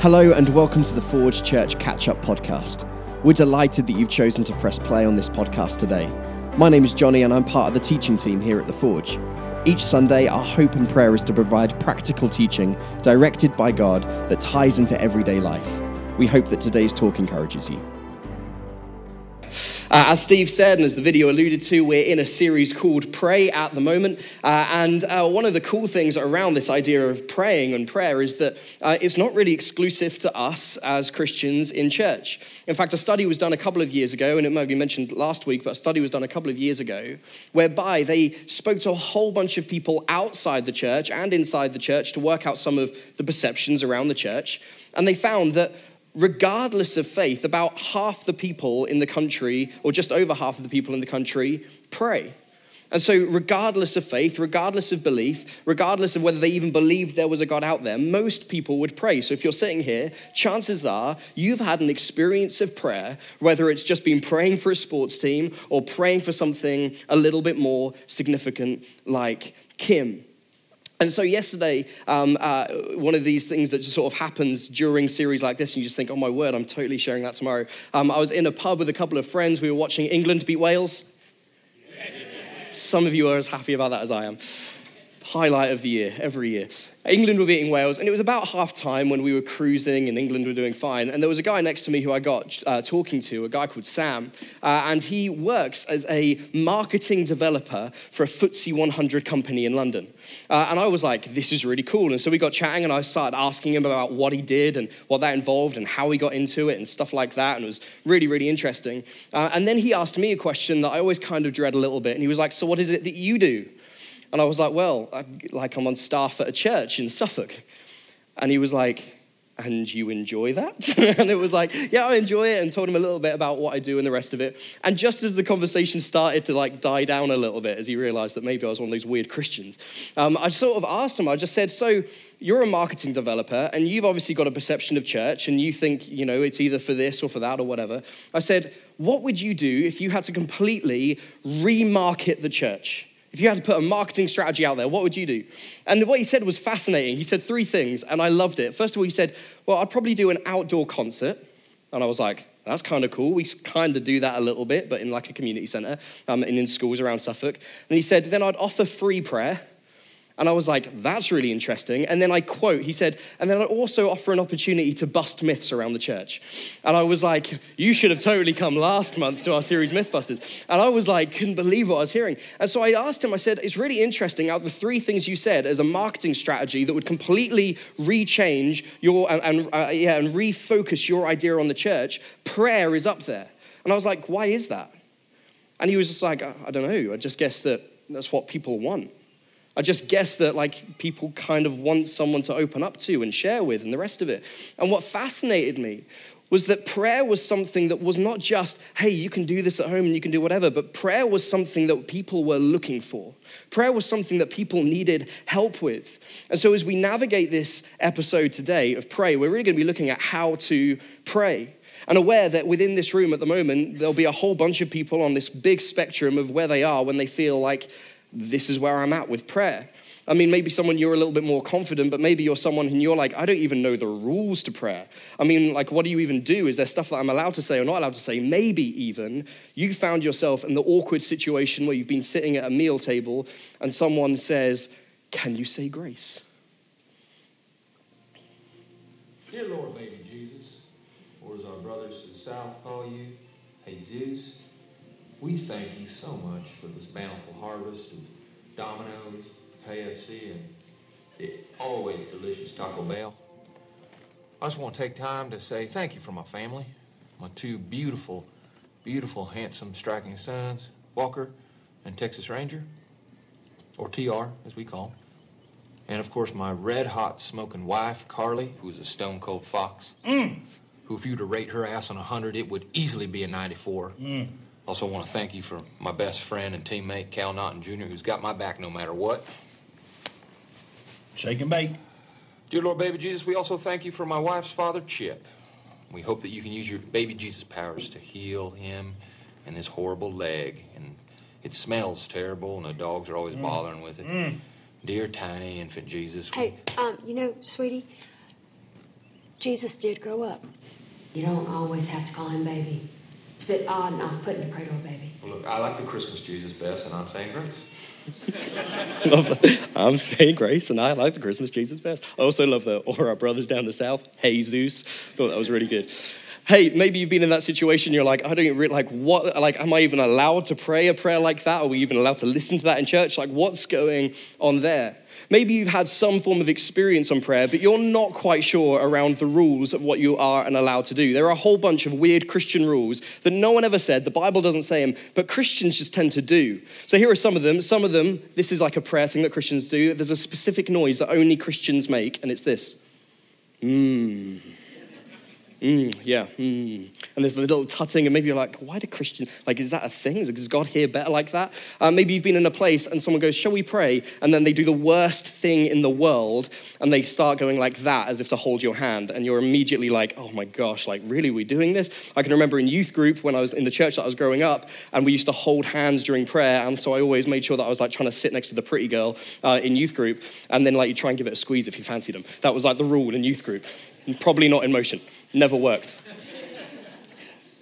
Hello, and welcome to the Forge Church Catch Up Podcast. We're delighted that you've chosen to press play on this podcast today. My name is Johnny, and I'm part of the teaching team here at the Forge. Each Sunday, our hope and prayer is to provide practical teaching directed by God that ties into everyday life. We hope that today's talk encourages you. Uh, as Steve said, and as the video alluded to, we're in a series called Pray at the moment. Uh, and uh, one of the cool things around this idea of praying and prayer is that uh, it's not really exclusive to us as Christians in church. In fact, a study was done a couple of years ago, and it might be mentioned last week, but a study was done a couple of years ago, whereby they spoke to a whole bunch of people outside the church and inside the church to work out some of the perceptions around the church. And they found that regardless of faith, about half the people in the country, or just over half of the people in the country, pray. And so, regardless of faith, regardless of belief, regardless of whether they even believed there was a God out there, most people would pray. So, if you're sitting here, chances are you've had an experience of prayer, whether it's just been praying for a sports team or praying for something a little bit more significant like Kim. And so yesterday, um, uh, one of these things that just sort of happens during series like this, and you just think, oh my word, I'm totally sharing that tomorrow. Um, I was in a pub with a couple of friends. We were watching England beat Wales. Yes. Some of you are as happy about that as I am highlight of the year, every year. England were beating Wales, and it was about half time when we were cruising and England were doing fine. And there was a guy next to me who I got uh, talking to, a guy called Sam, uh, and he works as a marketing developer for a FTSE 100 company in London. Uh, and I was like, this is really cool. And so we got chatting, and I started asking him about what he did and what that involved and how he got into it and stuff like that. And it was really, really interesting. Uh, and then he asked me a question that I always kind of dread a little bit. And he was like, So what is it that you do? And I was like, well, I, like I'm on staff at a church in Suffolk. And he was like, and you enjoy that? and it was like, yeah, I enjoy it, and told him a little bit about what I do and the rest of it. And just as the conversation started to like die down a little bit, as he realized that maybe I was one of those weird Christians, um, I sort of asked him, I just said, so you're a marketing developer, and you've obviously got a perception of church, and you think, you know, it's either for this or for that or whatever. I said, what would you do if you had to completely remarket the church? If you had to put a marketing strategy out there, what would you do? And what he said was fascinating. He said three things, and I loved it. First of all, he said, Well, I'd probably do an outdoor concert. And I was like, that's kind of cool. We kind of do that a little bit, but in like a community center um, and in schools around Suffolk. And he said, then I'd offer free prayer. And I was like, that's really interesting. And then I quote, he said, and then I also offer an opportunity to bust myths around the church. And I was like, you should have totally come last month to our series Mythbusters. And I was like, couldn't believe what I was hearing. And so I asked him, I said, it's really interesting out of the three things you said as a marketing strategy that would completely rechange your, and, and uh, yeah, and refocus your idea on the church, prayer is up there. And I was like, why is that? And he was just like, I don't know. I just guess that that's what people want. I just guess that like people kind of want someone to open up to and share with and the rest of it. And what fascinated me was that prayer was something that was not just, hey, you can do this at home and you can do whatever, but prayer was something that people were looking for. Prayer was something that people needed help with. And so as we navigate this episode today of pray, we're really going to be looking at how to pray. And aware that within this room at the moment, there'll be a whole bunch of people on this big spectrum of where they are when they feel like this is where I'm at with prayer. I mean, maybe someone you're a little bit more confident, but maybe you're someone and you're like, I don't even know the rules to prayer. I mean, like, what do you even do? Is there stuff that I'm allowed to say or not allowed to say? Maybe even you found yourself in the awkward situation where you've been sitting at a meal table and someone says, Can you say grace? Dear Lord, baby Jesus, or as our brothers to the south call you, Jesus, we thank you so much for this bountiful harvest of Domino's, KFC, and the always delicious Taco Bell. I just want to take time to say thank you for my family, my two beautiful, beautiful, handsome, striking sons, Walker and Texas Ranger, or TR as we call him. And of course, my red hot smoking wife, Carly, who's a stone cold fox. Mm. Who, if you were to rate her ass on 100, it would easily be a 94. Mm. Also, want to thank you for my best friend and teammate, Cal Naughton Jr., who's got my back no matter what. Shake and bake. Dear Lord, baby Jesus, we also thank you for my wife's father, Chip. We hope that you can use your baby Jesus powers to heal him and his horrible leg. And it smells terrible, and the dogs are always Mm. bothering with it. Mm. Dear tiny infant Jesus, Hey, um, you know, sweetie, Jesus did grow up. You don't always have to call him baby. It's a bit odd oh, not putting a cradle baby. Well, look, I like the Christmas Jesus best, and I'm saying grace. I'm saying grace, and I like the Christmas Jesus best. I also love the or our brothers down the south. Hey Zeus, thought that was really good. Hey, maybe you've been in that situation. You're like, I don't really like what. Like, am I even allowed to pray a prayer like that? Are we even allowed to listen to that in church? Like, what's going on there? Maybe you've had some form of experience on prayer, but you're not quite sure around the rules of what you are and allowed to do. There are a whole bunch of weird Christian rules that no one ever said, the Bible doesn't say them, but Christians just tend to do. So here are some of them. Some of them, this is like a prayer thing that Christians do. There's a specific noise that only Christians make, and it's this. Mmm. Mm, yeah. Mm. And there's the little tutting, and maybe you're like, why do Christians, like, is that a thing? Does God hear better like that? Uh, maybe you've been in a place and someone goes, shall we pray? And then they do the worst thing in the world, and they start going like that as if to hold your hand. And you're immediately like, oh my gosh, like, really, we're doing this? I can remember in youth group when I was in the church that I was growing up, and we used to hold hands during prayer. And so I always made sure that I was like trying to sit next to the pretty girl uh, in youth group, and then like you try and give it a squeeze if you fancied them. That was like the rule in youth group. Probably not in motion never worked.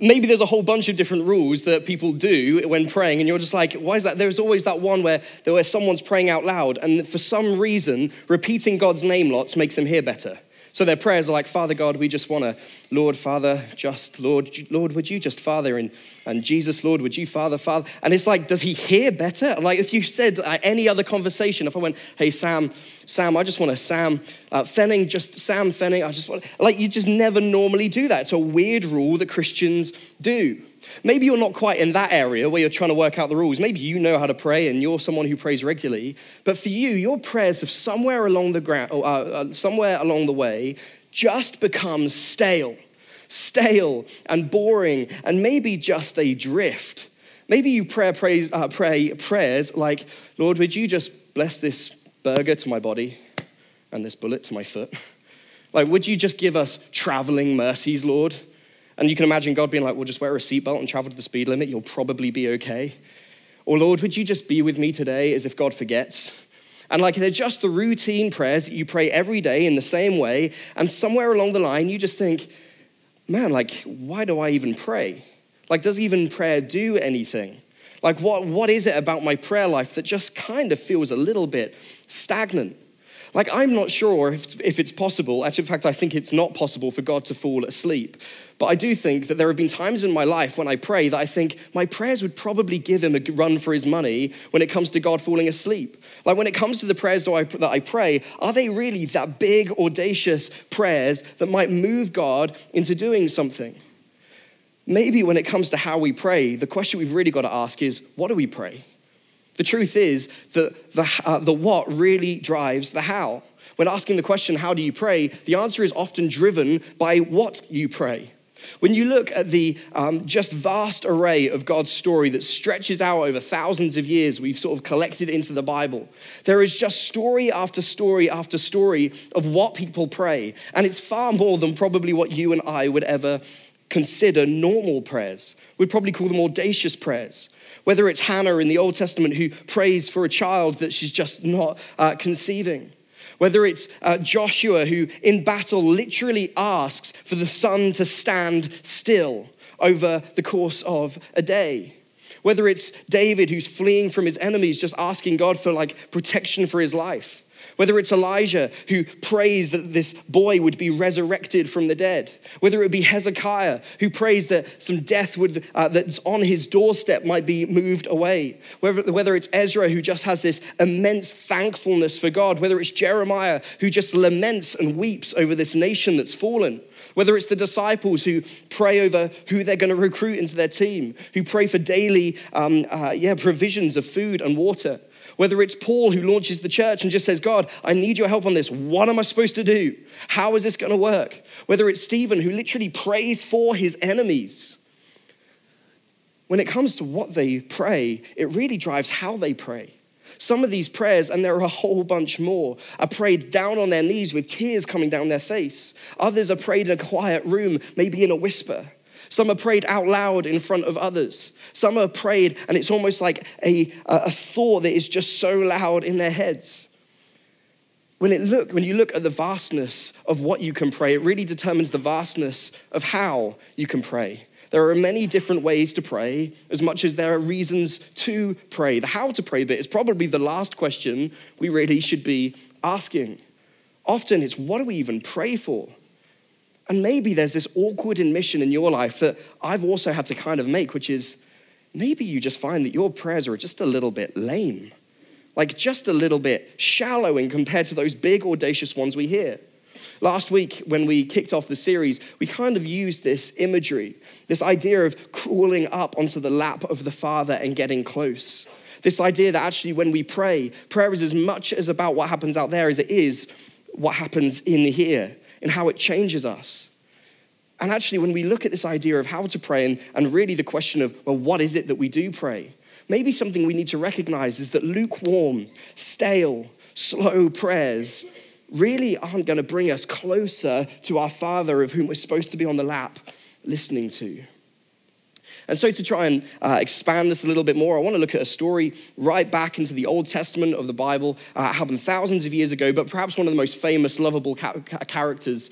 Maybe there's a whole bunch of different rules that people do when praying, and you're just like, why is that? There's always that one where, there where someone's praying out loud, and for some reason, repeating God's name lots makes them hear better. So their prayers are like, Father God, we just want to, Lord, Father, just, Lord, Lord, would you just, Father, and, and Jesus, Lord, would you, Father, Father? And it's like, does he hear better? Like if you said uh, any other conversation, if I went, hey, Sam, Sam, I just want to, Sam uh, Fenning, just Sam Fenning, I just want, like you just never normally do that. It's a weird rule that Christians do. Maybe you're not quite in that area where you're trying to work out the rules. Maybe you know how to pray and you're someone who prays regularly. But for you, your prayers have somewhere along the ground, uh, uh, somewhere along the way, just become stale, stale and boring, and maybe just a drift. Maybe you pray, praise, uh, pray prayers like, Lord, would you just bless this burger to my body and this bullet to my foot? Like, would you just give us traveling mercies, Lord? And you can imagine God being like, well, just wear a seatbelt and travel to the speed limit. You'll probably be okay. Or, Lord, would you just be with me today as if God forgets? And like they're just the routine prayers that you pray every day in the same way. And somewhere along the line, you just think, man, like, why do I even pray? Like, does even prayer do anything? Like, what, what is it about my prayer life that just kind of feels a little bit stagnant? Like, I'm not sure if, if it's possible. Actually, in fact, I think it's not possible for God to fall asleep. But I do think that there have been times in my life when I pray that I think my prayers would probably give him a run for his money when it comes to God falling asleep. Like when it comes to the prayers that I, that I pray, are they really that big, audacious prayers that might move God into doing something? Maybe when it comes to how we pray, the question we've really got to ask is what do we pray? The truth is that the, uh, the what really drives the how. When asking the question, how do you pray, the answer is often driven by what you pray. When you look at the um, just vast array of God's story that stretches out over thousands of years, we've sort of collected into the Bible, there is just story after story after story of what people pray. And it's far more than probably what you and I would ever consider normal prayers. We'd probably call them audacious prayers. Whether it's Hannah in the Old Testament who prays for a child that she's just not uh, conceiving. Whether it's uh, Joshua who in battle literally asks for the sun to stand still over the course of a day. Whether it's David who's fleeing from his enemies, just asking God for like protection for his life whether it's Elijah who prays that this boy would be resurrected from the dead, whether it be Hezekiah who prays that some death would, uh, that's on his doorstep might be moved away, whether, whether it's Ezra who just has this immense thankfulness for God, whether it's Jeremiah who just laments and weeps over this nation that's fallen. Whether it's the disciples who pray over who they're going to recruit into their team, who pray for daily um, uh, yeah, provisions of food and water, whether it's Paul who launches the church and just says, God, I need your help on this. What am I supposed to do? How is this going to work? Whether it's Stephen who literally prays for his enemies. When it comes to what they pray, it really drives how they pray. Some of these prayers, and there are a whole bunch more, are prayed down on their knees with tears coming down their face. Others are prayed in a quiet room, maybe in a whisper. Some are prayed out loud in front of others. Some are prayed, and it's almost like a, a thought that is just so loud in their heads. when, it look, when you look at the vastness of what you can pray, it really determines the vastness of how you can pray. There are many different ways to pray, as much as there are reasons to pray. The how to pray bit is probably the last question we really should be asking. Often it's what do we even pray for? And maybe there's this awkward admission in your life that I've also had to kind of make, which is maybe you just find that your prayers are just a little bit lame, like just a little bit shallow in compared to those big, audacious ones we hear. Last week, when we kicked off the series, we kind of used this imagery, this idea of crawling up onto the lap of the Father and getting close. This idea that actually, when we pray, prayer is as much as about what happens out there as it is what happens in here and how it changes us. And actually, when we look at this idea of how to pray and, and really the question of, well, what is it that we do pray? Maybe something we need to recognize is that lukewarm, stale, slow prayers really aren't going to bring us closer to our Father of whom we're supposed to be on the lap listening to. And so, to try and uh, expand this a little bit more, I want to look at a story right back into the Old Testament of the Bible. Uh, happened thousands of years ago, but perhaps one of the most famous, lovable ca- characters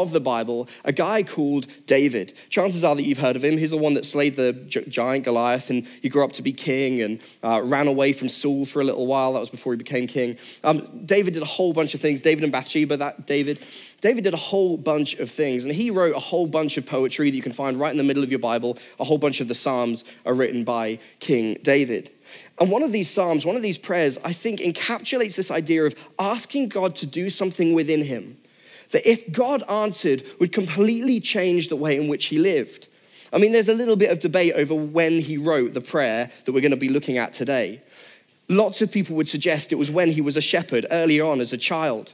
of the Bible, a guy called David. Chances are that you've heard of him. He's the one that slayed the giant Goliath, and he grew up to be king and uh, ran away from Saul for a little while. That was before he became king. Um, David did a whole bunch of things. David and Bathsheba, that David. David did a whole bunch of things, and he wrote a whole bunch of poetry that you can find right in the middle of your Bible. A whole bunch of the Psalms are written by King David. And one of these Psalms, one of these prayers, I think encapsulates this idea of asking God to do something within him that if God answered, would completely change the way in which he lived. I mean, there's a little bit of debate over when he wrote the prayer that we're going to be looking at today. Lots of people would suggest it was when he was a shepherd earlier on as a child,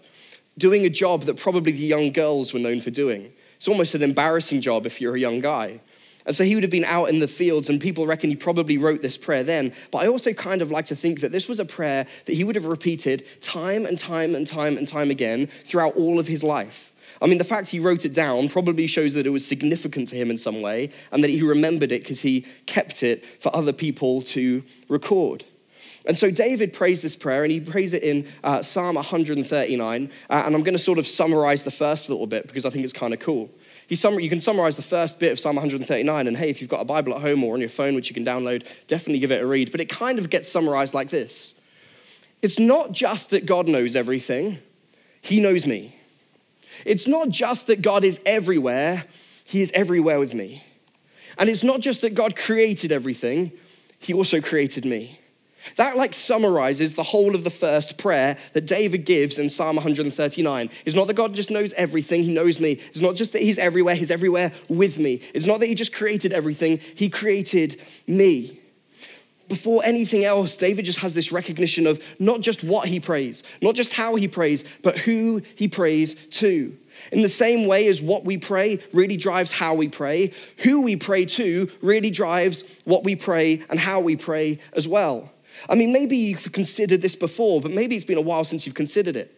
doing a job that probably the young girls were known for doing. It's almost an embarrassing job if you're a young guy. And so he would have been out in the fields, and people reckon he probably wrote this prayer then. But I also kind of like to think that this was a prayer that he would have repeated time and time and time and time again throughout all of his life. I mean, the fact he wrote it down probably shows that it was significant to him in some way and that he remembered it because he kept it for other people to record. And so David prays this prayer, and he prays it in uh, Psalm 139. Uh, and I'm going to sort of summarize the first little bit because I think it's kind of cool. You can summarize the first bit of Psalm 139. And hey, if you've got a Bible at home or on your phone, which you can download, definitely give it a read. But it kind of gets summarized like this It's not just that God knows everything, He knows me. It's not just that God is everywhere, He is everywhere with me. And it's not just that God created everything, He also created me. That like summarizes the whole of the first prayer that David gives in Psalm 139. It's not that God just knows everything, he knows me. It's not just that he's everywhere, he's everywhere with me. It's not that he just created everything, he created me. Before anything else, David just has this recognition of not just what he prays, not just how he prays, but who he prays to. In the same way as what we pray really drives how we pray, who we pray to really drives what we pray and how we pray as well. I mean, maybe you've considered this before, but maybe it's been a while since you've considered it.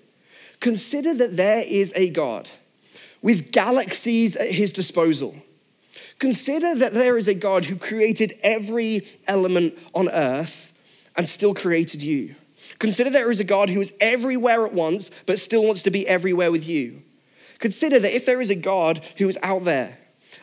Consider that there is a God with galaxies at his disposal. Consider that there is a God who created every element on earth and still created you. Consider there is a God who is everywhere at once, but still wants to be everywhere with you. Consider that if there is a God who is out there,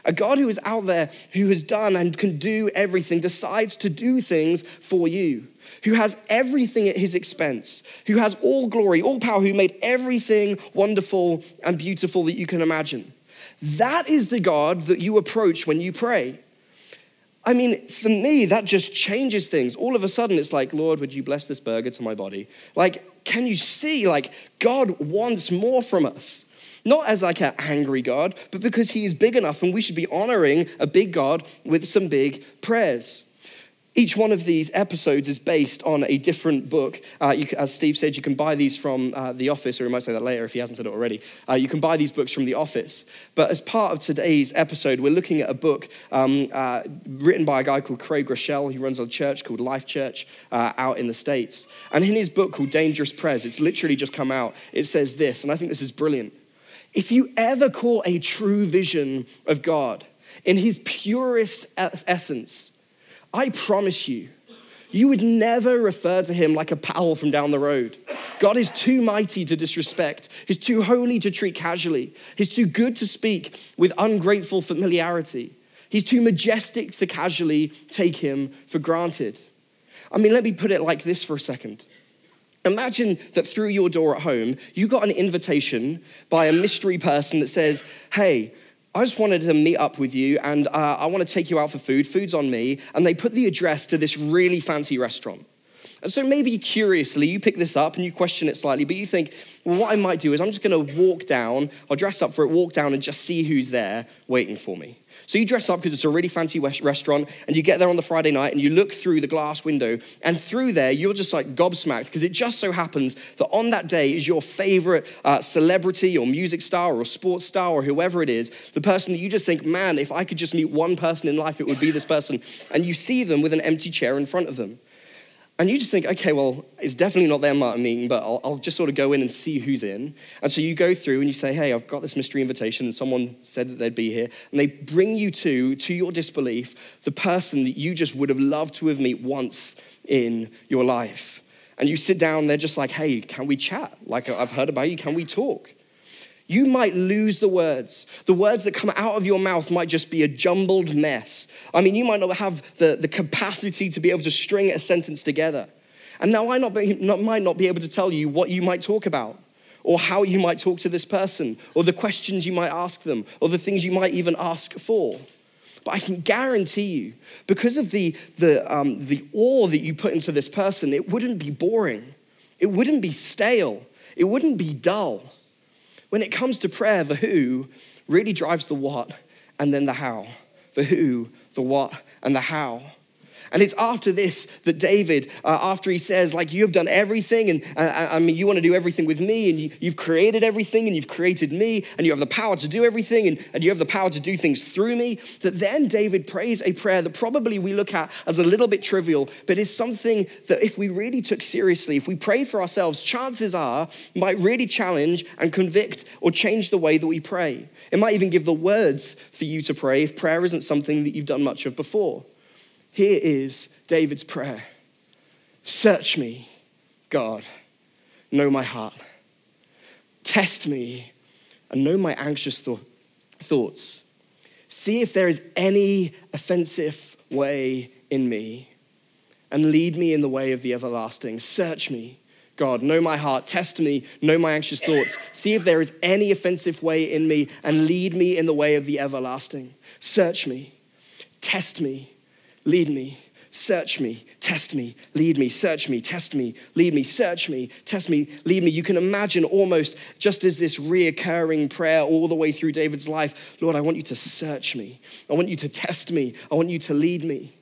a God who is out there who has done and can do everything, decides to do things for you, who has everything at his expense, who has all glory, all power, who made everything wonderful and beautiful that you can imagine. That is the God that you approach when you pray. I mean, for me, that just changes things. All of a sudden, it's like, Lord, would you bless this burger to my body? Like, can you see, like, God wants more from us? Not as like an angry God, but because he is big enough and we should be honoring a big God with some big prayers. Each one of these episodes is based on a different book. Uh, you, as Steve said, you can buy these from uh, The Office, or he might say that later if he hasn't said it already. Uh, you can buy these books from The Office. But as part of today's episode, we're looking at a book um, uh, written by a guy called Craig Groeschel. He runs a church called Life Church uh, out in the States. And in his book called Dangerous Prayers, it's literally just come out, it says this, and I think this is brilliant. If you ever call a true vision of God in his purest essence, I promise you, you would never refer to him like a pal from down the road. God is too mighty to disrespect. He's too holy to treat casually. He's too good to speak with ungrateful familiarity. He's too majestic to casually take him for granted. I mean, let me put it like this for a second. Imagine that through your door at home, you got an invitation by a mystery person that says, Hey, I just wanted to meet up with you and uh, I want to take you out for food. Food's on me. And they put the address to this really fancy restaurant. And so maybe curiously, you pick this up and you question it slightly, but you think, well, what I might do is I'm just going to walk down, I'll dress up for it, walk down and just see who's there waiting for me. So you dress up because it's a really fancy restaurant, and you get there on the Friday night and you look through the glass window, and through there, you're just like gobsmacked because it just so happens that on that day is your favorite uh, celebrity or music star or sports star or whoever it is, the person that you just think, man, if I could just meet one person in life, it would be this person. And you see them with an empty chair in front of them. And you just think, okay, well, it's definitely not their Martin meeting, but I'll, I'll, just sort of go in and see who's in. And so you go through and you say, hey, I've got this mystery invitation, and someone said that they'd be here. And they bring you to, to your disbelief, the person that you just would have loved to have met once in your life. And you sit down, they're just like, hey, can we chat? Like, I've heard about you, can we talk? You might lose the words. The words that come out of your mouth might just be a jumbled mess. I mean, you might not have the, the capacity to be able to string a sentence together. And now I not be, not, might not be able to tell you what you might talk about, or how you might talk to this person, or the questions you might ask them, or the things you might even ask for. But I can guarantee you, because of the, the, um, the awe that you put into this person, it wouldn't be boring. It wouldn't be stale. It wouldn't be dull. When it comes to prayer, the who really drives the what and then the how. The who, the what, and the how. And it's after this that David, uh, after he says, like, you have done everything, and uh, uh I mean, you want to do everything with me, and you, have created everything, and you've created me, and you have the power to do everything, and, and you have the power to do things through me. That then David prays a prayer that probably we look at as a little bit trivial, but is something that if we really took seriously, if we pray for ourselves, chances are might really challenge and convict or change the way that we pray. It might even give the words for you to pray if prayer isn't something that you've done much of before. Here is David's prayer Search me, God, know my heart. Test me and know my anxious th- thoughts. See if there is any offensive way in me and lead me in the way of the everlasting. Search me, God, know my heart, test me, know my anxious thoughts. See if there is any offensive way in me and lead me in the way of the everlasting. Search me, test me, lead me, search me, test me, lead me, search me, test me, lead me, search me, test me, lead me. You can imagine almost just as this reoccurring prayer all the way through David's life Lord, I want you to search me. I want you to test me. I want you to lead me.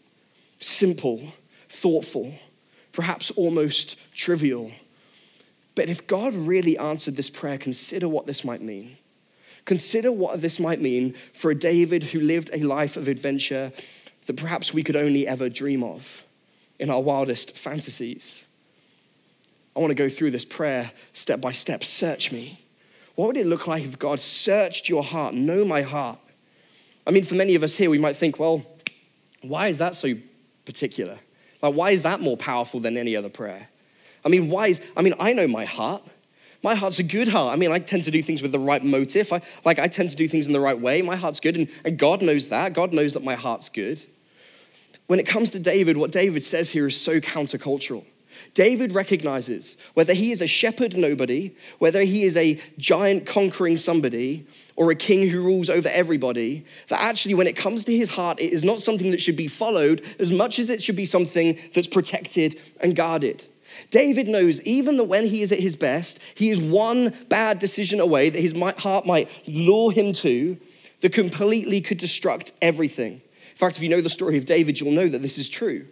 Simple, thoughtful, perhaps almost trivial. But if God really answered this prayer, consider what this might mean. Consider what this might mean for a David who lived a life of adventure that perhaps we could only ever dream of in our wildest fantasies. I want to go through this prayer step by step. Search me. What would it look like if God searched your heart, know my heart? I mean, for many of us here, we might think, well, why is that so particular? Like, why is that more powerful than any other prayer? I mean, why is, I mean, I know my heart. My heart's a good heart. I mean, I tend to do things with the right motive. I, like, I tend to do things in the right way. My heart's good, and, and God knows that. God knows that my heart's good when it comes to David, what David says here is so countercultural. David recognizes whether he is a shepherd nobody, whether he is a giant conquering somebody, or a king who rules over everybody, that actually, when it comes to his heart, it is not something that should be followed as much as it should be something that's protected and guarded. David knows even that when he is at his best, he is one bad decision away that his heart might lure him to that completely could destruct everything. In fact, if you know the story of David, you'll know that this is true.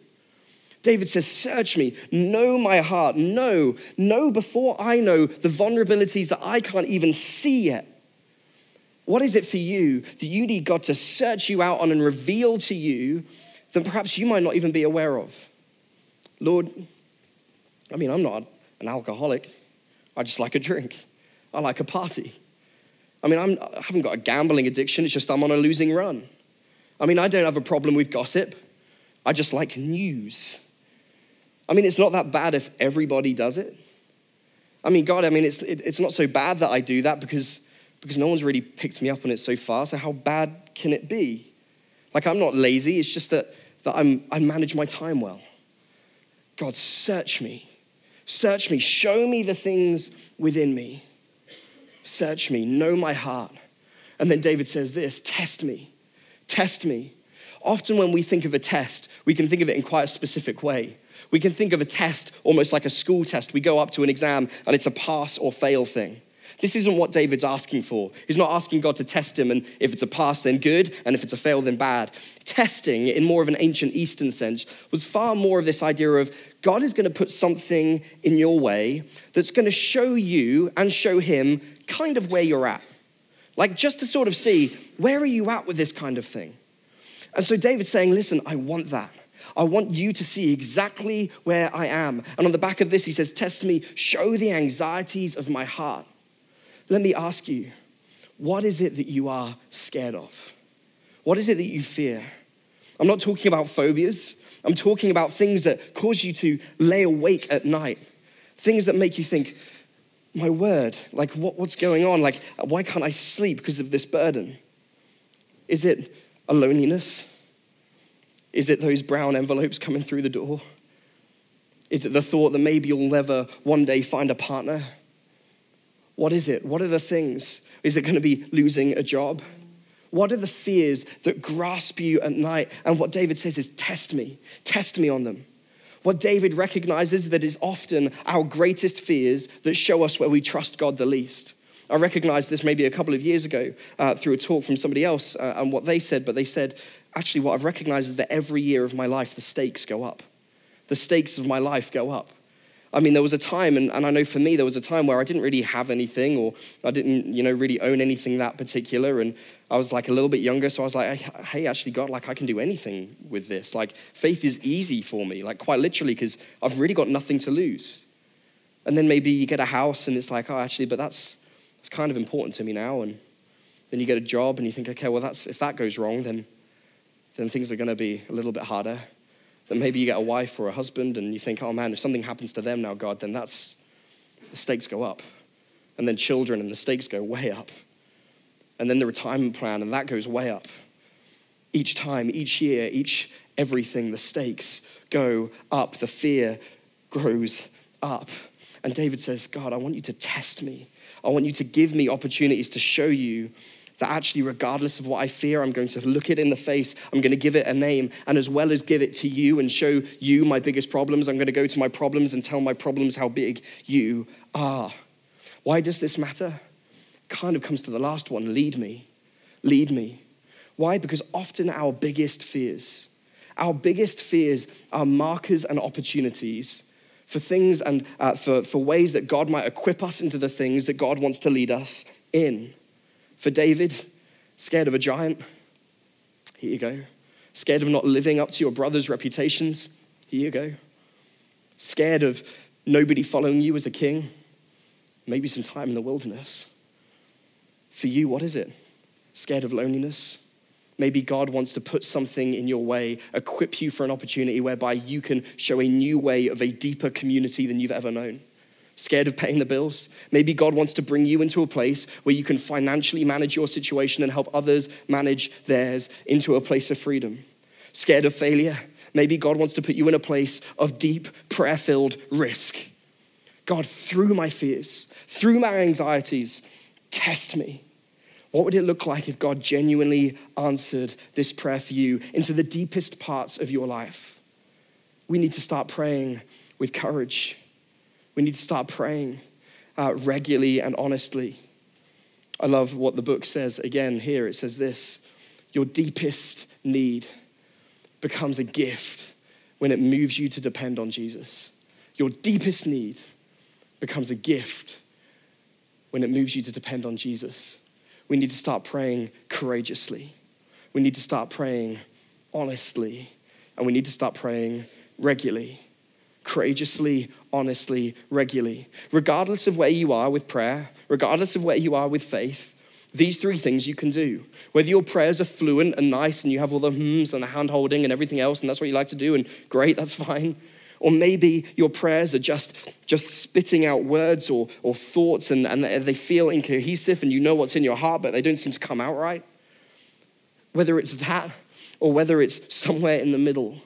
David says, Search me, know my heart, know, know before I know the vulnerabilities that I can't even see yet. What is it for you that you need God to search you out on and reveal to you that perhaps you might not even be aware of? Lord, I mean, I'm not an alcoholic. I just like a drink. I like a party. I mean, I'm, I haven't got a gambling addiction, it's just I'm on a losing run. I mean, I don't have a problem with gossip. I just like news. I mean, it's not that bad if everybody does it. I mean, God, I mean, it's, it, it's not so bad that I do that because, because no one's really picked me up on it so far. So, how bad can it be? Like, I'm not lazy, it's just that, that I'm, I manage my time well. God, search me. Search me. Show me the things within me. Search me. Know my heart. And then David says this test me. Test me. Often, when we think of a test, we can think of it in quite a specific way. We can think of a test almost like a school test. We go up to an exam and it's a pass or fail thing. This isn't what David's asking for. He's not asking God to test him, and if it's a pass, then good, and if it's a fail, then bad. Testing, in more of an ancient Eastern sense, was far more of this idea of God is going to put something in your way that's going to show you and show him kind of where you're at. Like just to sort of see, where are you at with this kind of thing? And so David's saying, listen, I want that. I want you to see exactly where I am. And on the back of this, he says, Test me, show the anxieties of my heart. Let me ask you, what is it that you are scared of? What is it that you fear? I'm not talking about phobias. I'm talking about things that cause you to lay awake at night, things that make you think, my word, like what, what's going on? Like, why can't I sleep because of this burden? Is it a loneliness? Is it those brown envelopes coming through the door? Is it the thought that maybe you'll never one day find a partner? What is it? What are the things? Is it going to be losing a job? What are the fears that grasp you at night? And what David says is, test me, test me on them. What David recognizes that is often our greatest fears that show us where we trust God the least. I recognized this maybe a couple of years ago uh, through a talk from somebody else uh, and what they said, but they said, actually, what I've recognized is that every year of my life, the stakes go up. The stakes of my life go up. I mean, there was a time, and, and I know for me, there was a time where I didn't really have anything or I didn't, you know, really own anything that particular. And I was like a little bit younger, so I was like, hey, actually, God, like I can do anything with this. Like faith is easy for me, like quite literally, because I've really got nothing to lose. And then maybe you get a house and it's like, oh, actually, but that's, that's kind of important to me now. And then you get a job and you think, okay, well, that's, if that goes wrong, then, then things are going to be a little bit harder. Then maybe you get a wife or a husband and you think, oh man, if something happens to them now, God, then that's, the stakes go up. And then children and the stakes go way up. And then the retirement plan and that goes way up. Each time, each year, each everything, the stakes go up, the fear grows up. And David says, God, I want you to test me. I want you to give me opportunities to show you that actually, regardless of what I fear, I'm going to look it in the face. I'm going to give it a name. And as well as give it to you and show you my biggest problems, I'm going to go to my problems and tell my problems how big you are. Why does this matter? Kind of comes to the last one lead me. Lead me. Why? Because often our biggest fears, our biggest fears are markers and opportunities for things and uh, for, for ways that God might equip us into the things that God wants to lead us in. For David, scared of a giant? Here you go. Scared of not living up to your brother's reputations? Here you go. Scared of nobody following you as a king? Maybe some time in the wilderness. For you, what is it? Scared of loneliness? Maybe God wants to put something in your way, equip you for an opportunity whereby you can show a new way of a deeper community than you've ever known scared of paying the bills. Maybe God wants to bring you into a place where you can financially manage your situation and help others manage theirs into a place of freedom. Scared of failure. Maybe God wants to put you in a place of deep, prayer filled risk. God, through my fears, through my anxieties, test me. What would it look like if God genuinely answered this prayer for you into the deepest parts of your life? We need to start praying with courage we need to start praying uh, regularly and honestly. I love what the book says again here. It says this Your deepest need becomes a gift when it moves you to depend on Jesus. Your deepest need becomes a gift when it moves you to depend on Jesus. We need to start praying courageously. We need to start praying honestly. And we need to start praying regularly courageously, honestly, regularly. Regardless of where you are with prayer, regardless of where you are with faith, these three things you can do. Whether your prayers are fluent and nice and you have all the hmms and the hand holding and everything else, and that's what you like to do, and great, that's fine. Or maybe your prayers are just, just spitting out words or, or thoughts and, and they feel incohesive and you know what's in your heart, but they don't seem to come out right. Whether it's that or whether it's somewhere in the middle,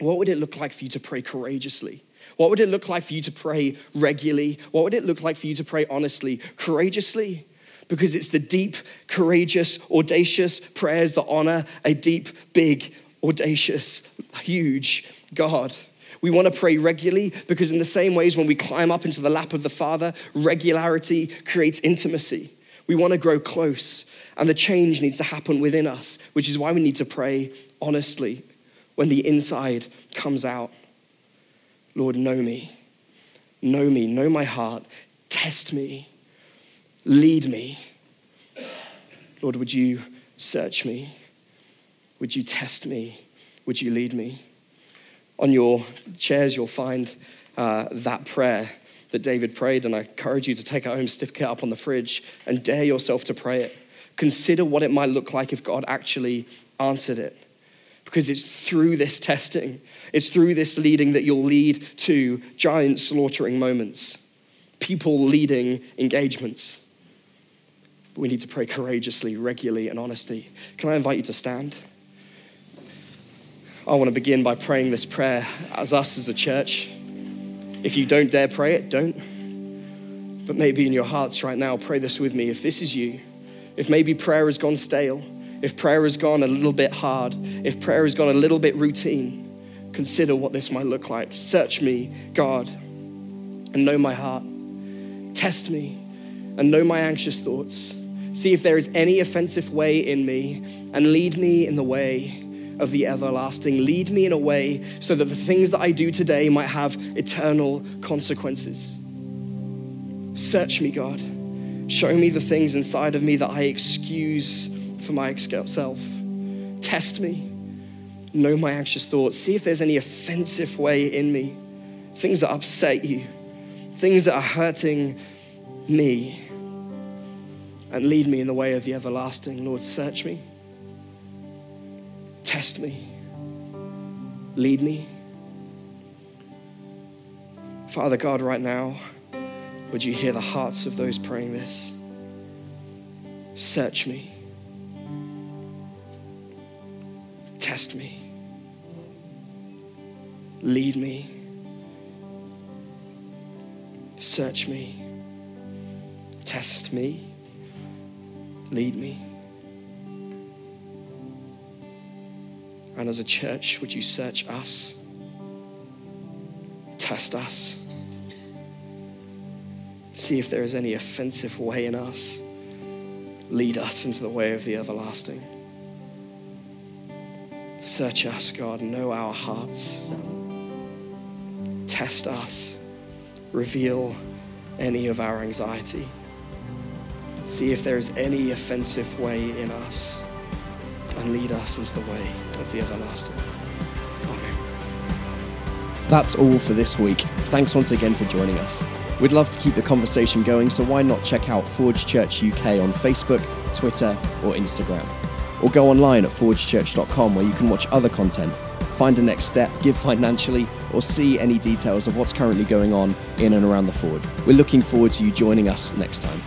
what would it look like for you to pray courageously? What would it look like for you to pray regularly? What would it look like for you to pray honestly, courageously? Because it's the deep, courageous, audacious prayers that honor a deep, big, audacious, huge God. We want to pray regularly because, in the same ways, when we climb up into the lap of the Father, regularity creates intimacy. We want to grow close, and the change needs to happen within us, which is why we need to pray honestly when the inside comes out. Lord, know me. Know me. Know my heart. Test me. Lead me. Lord, would you search me? Would you test me? Would you lead me? On your chairs, you'll find uh, that prayer that David prayed, and I encourage you to take it home, stick it up on the fridge, and dare yourself to pray it. Consider what it might look like if God actually answered it. Because it's through this testing, it's through this leading that you'll lead to giant slaughtering moments, people leading engagements. But we need to pray courageously, regularly, and honesty. Can I invite you to stand? I want to begin by praying this prayer as us as a church. If you don't dare pray it, don't. But maybe in your hearts right now, pray this with me. If this is you, if maybe prayer has gone stale, if prayer has gone a little bit hard, if prayer has gone a little bit routine, consider what this might look like. Search me, God, and know my heart. Test me and know my anxious thoughts. See if there is any offensive way in me and lead me in the way of the everlasting. Lead me in a way so that the things that I do today might have eternal consequences. Search me, God. Show me the things inside of me that I excuse for myself. Test me. Know my anxious thoughts. See if there's any offensive way in me, things that upset you, things that are hurting me, and lead me in the way of the everlasting. Lord, search me. Test me. Lead me. Father God, right now, would you hear the hearts of those praying this? Search me. Test me. Lead me. Search me. Test me. Lead me. And as a church, would you search us? Test us. See if there is any offensive way in us. Lead us into the way of the everlasting. Search us, God. Know our hearts. Test us. Reveal any of our anxiety. See if there is any offensive way in us and lead us into the way of the everlasting. Amen. That's all for this week. Thanks once again for joining us. We'd love to keep the conversation going, so why not check out Forge Church UK on Facebook, Twitter, or Instagram? Or go online at forgechurch.com where you can watch other content, find a next step, give financially, or see any details of what's currently going on in and around the Forge. We're looking forward to you joining us next time.